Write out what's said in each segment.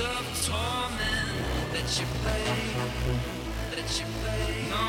of torment that you play, that you play. No.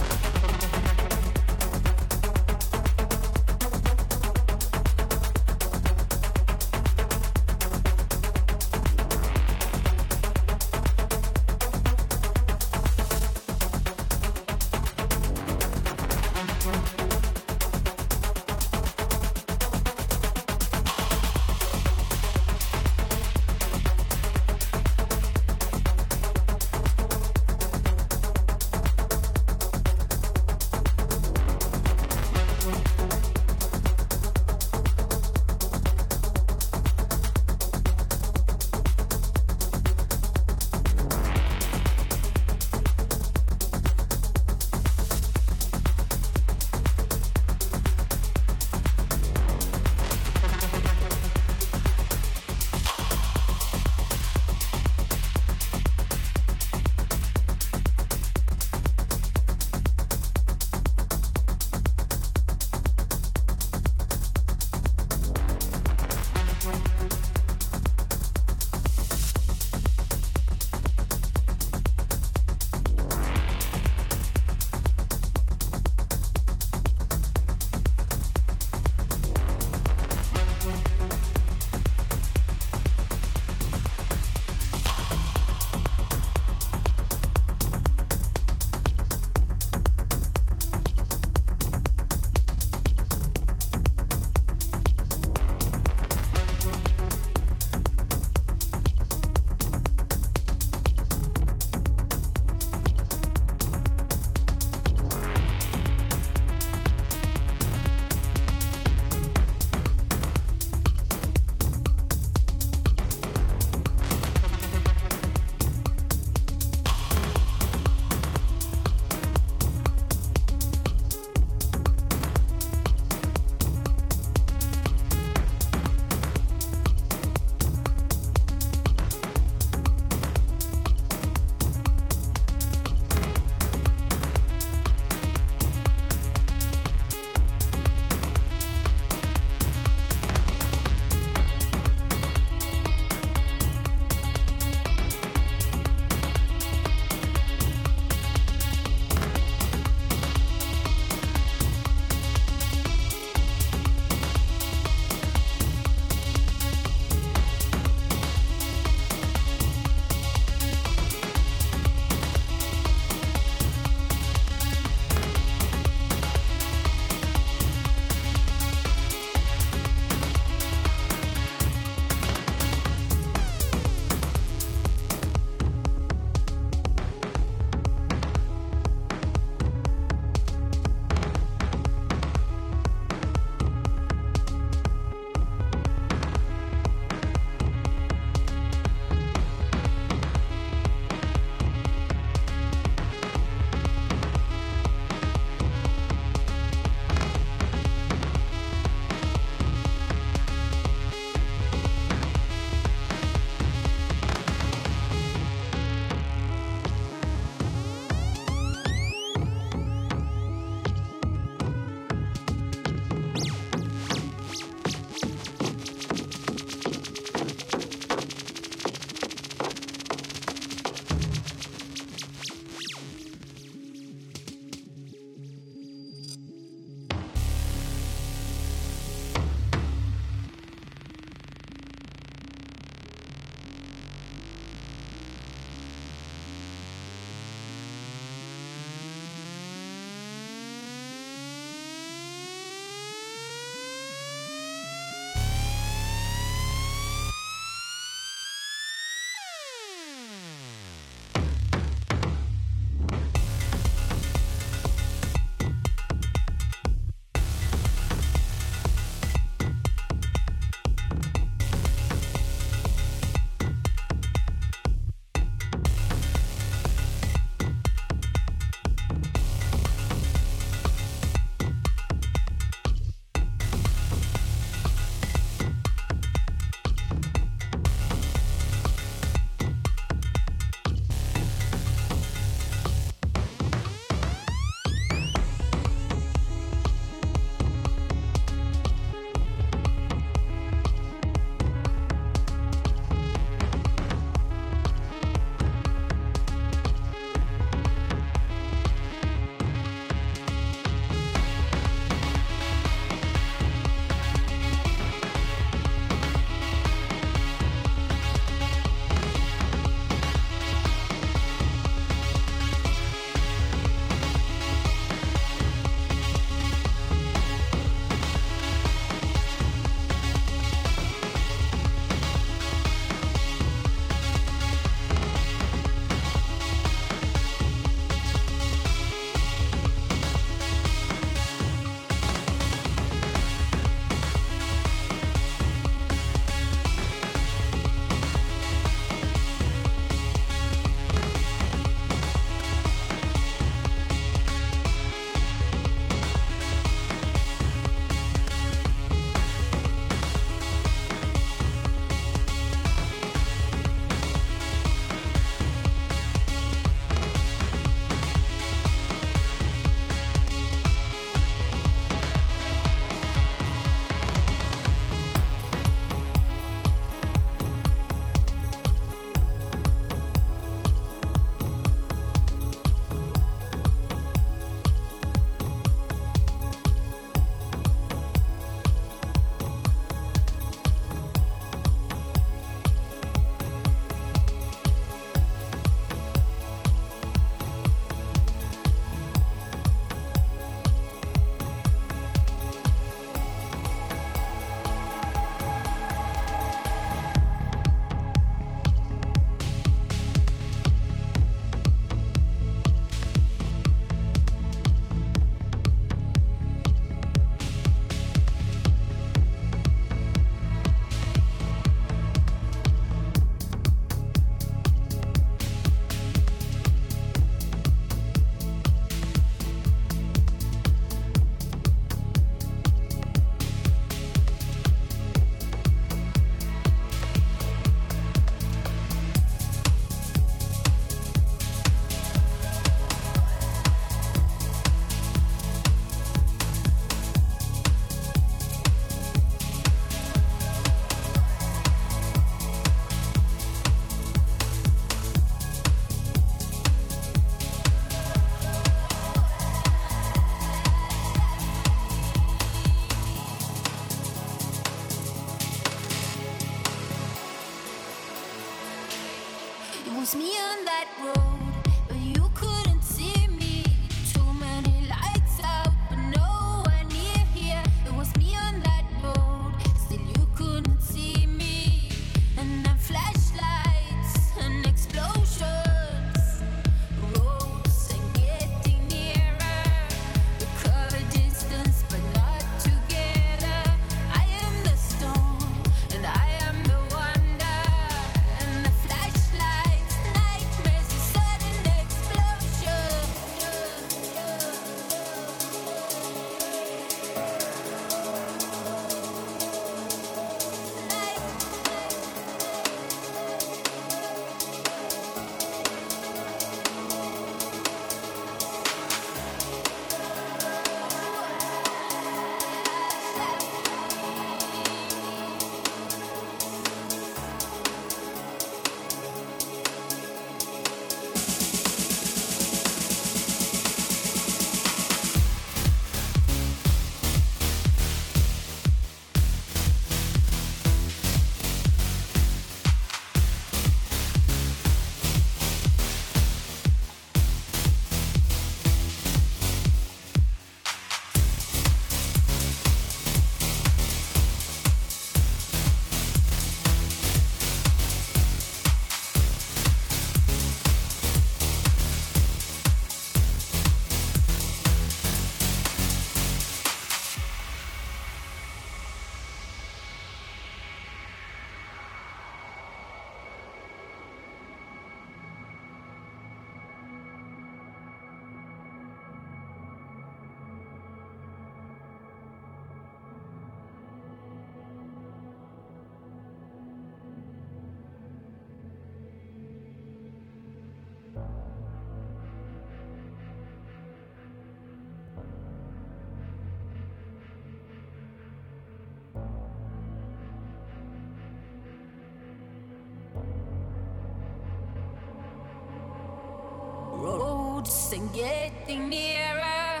And getting nearer.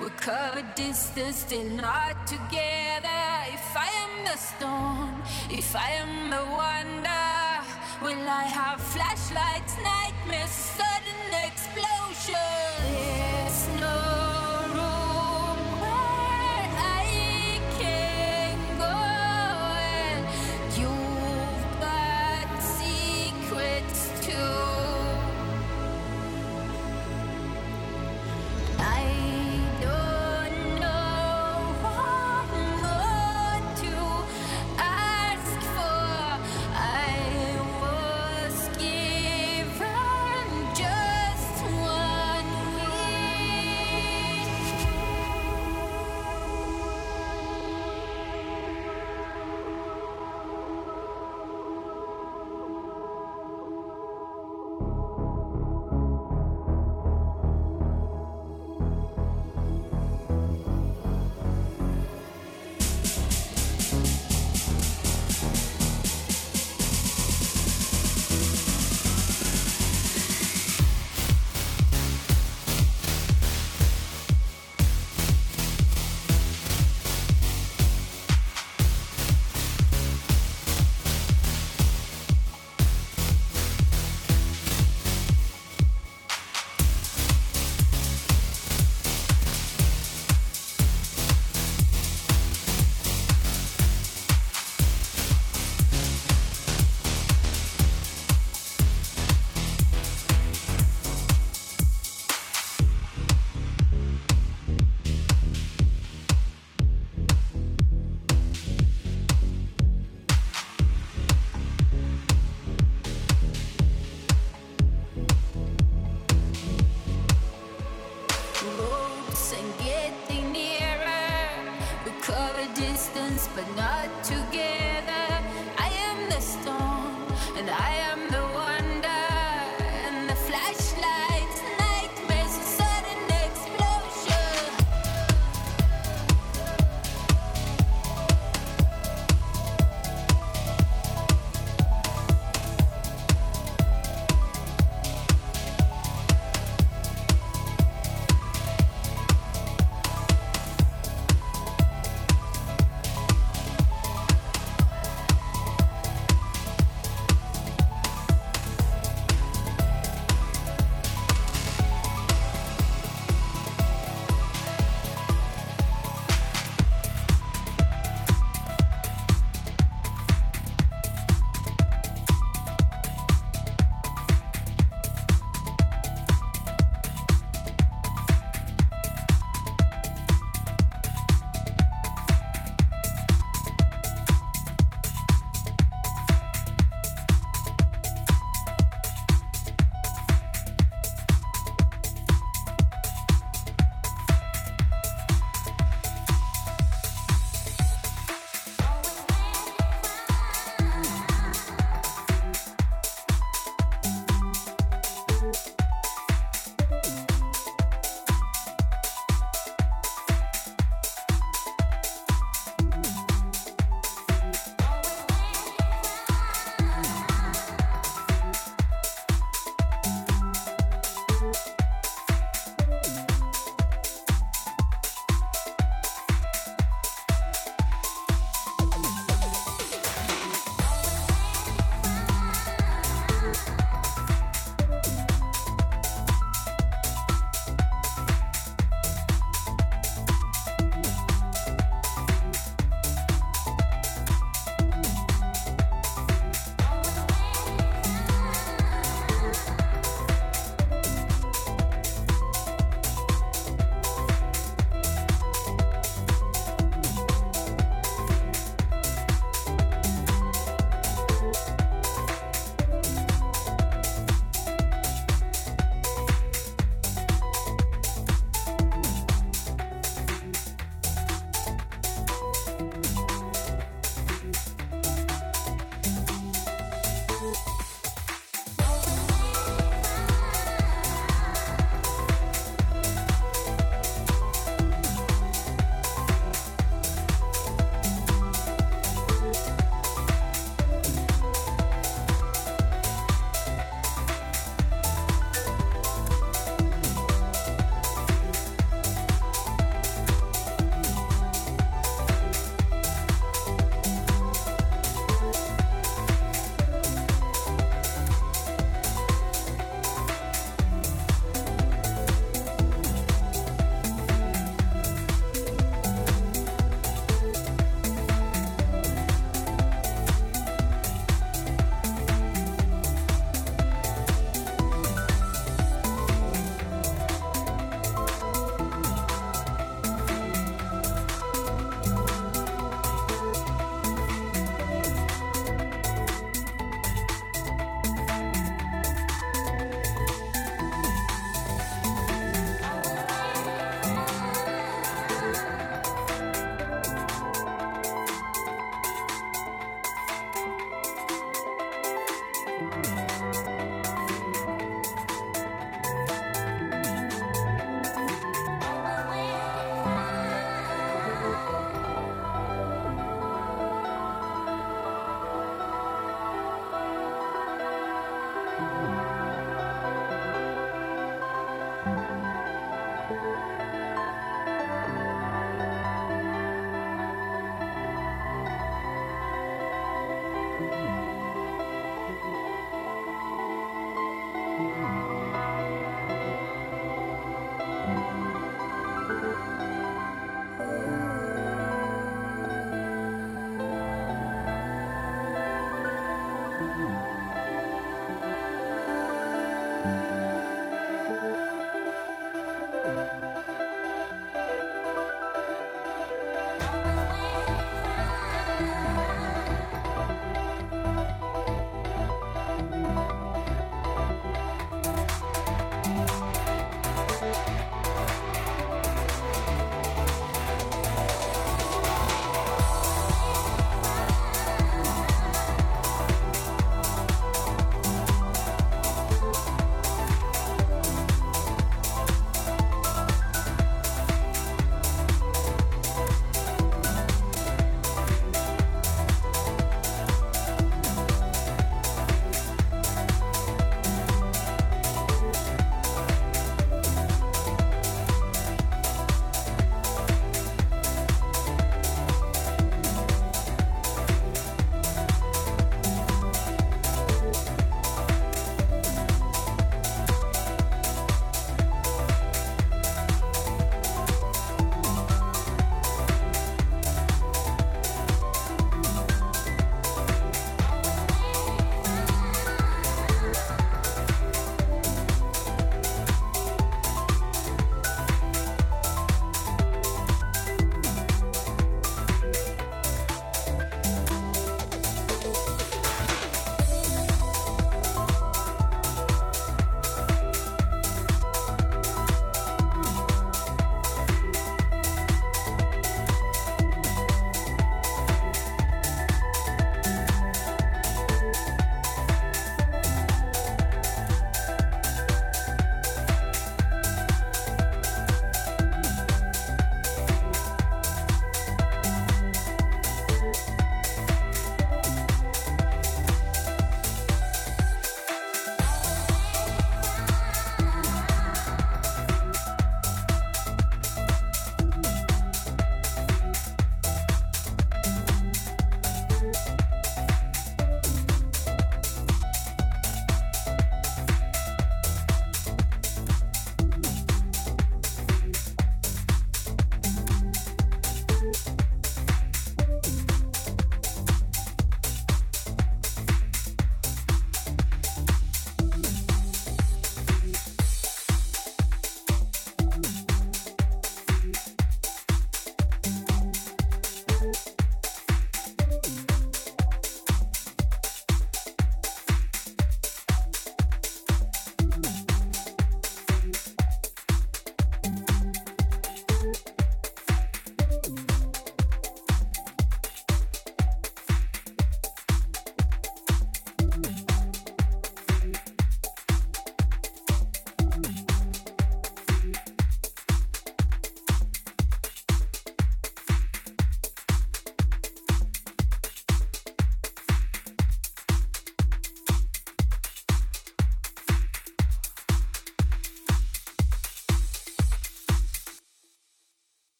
We cover distance, still not together.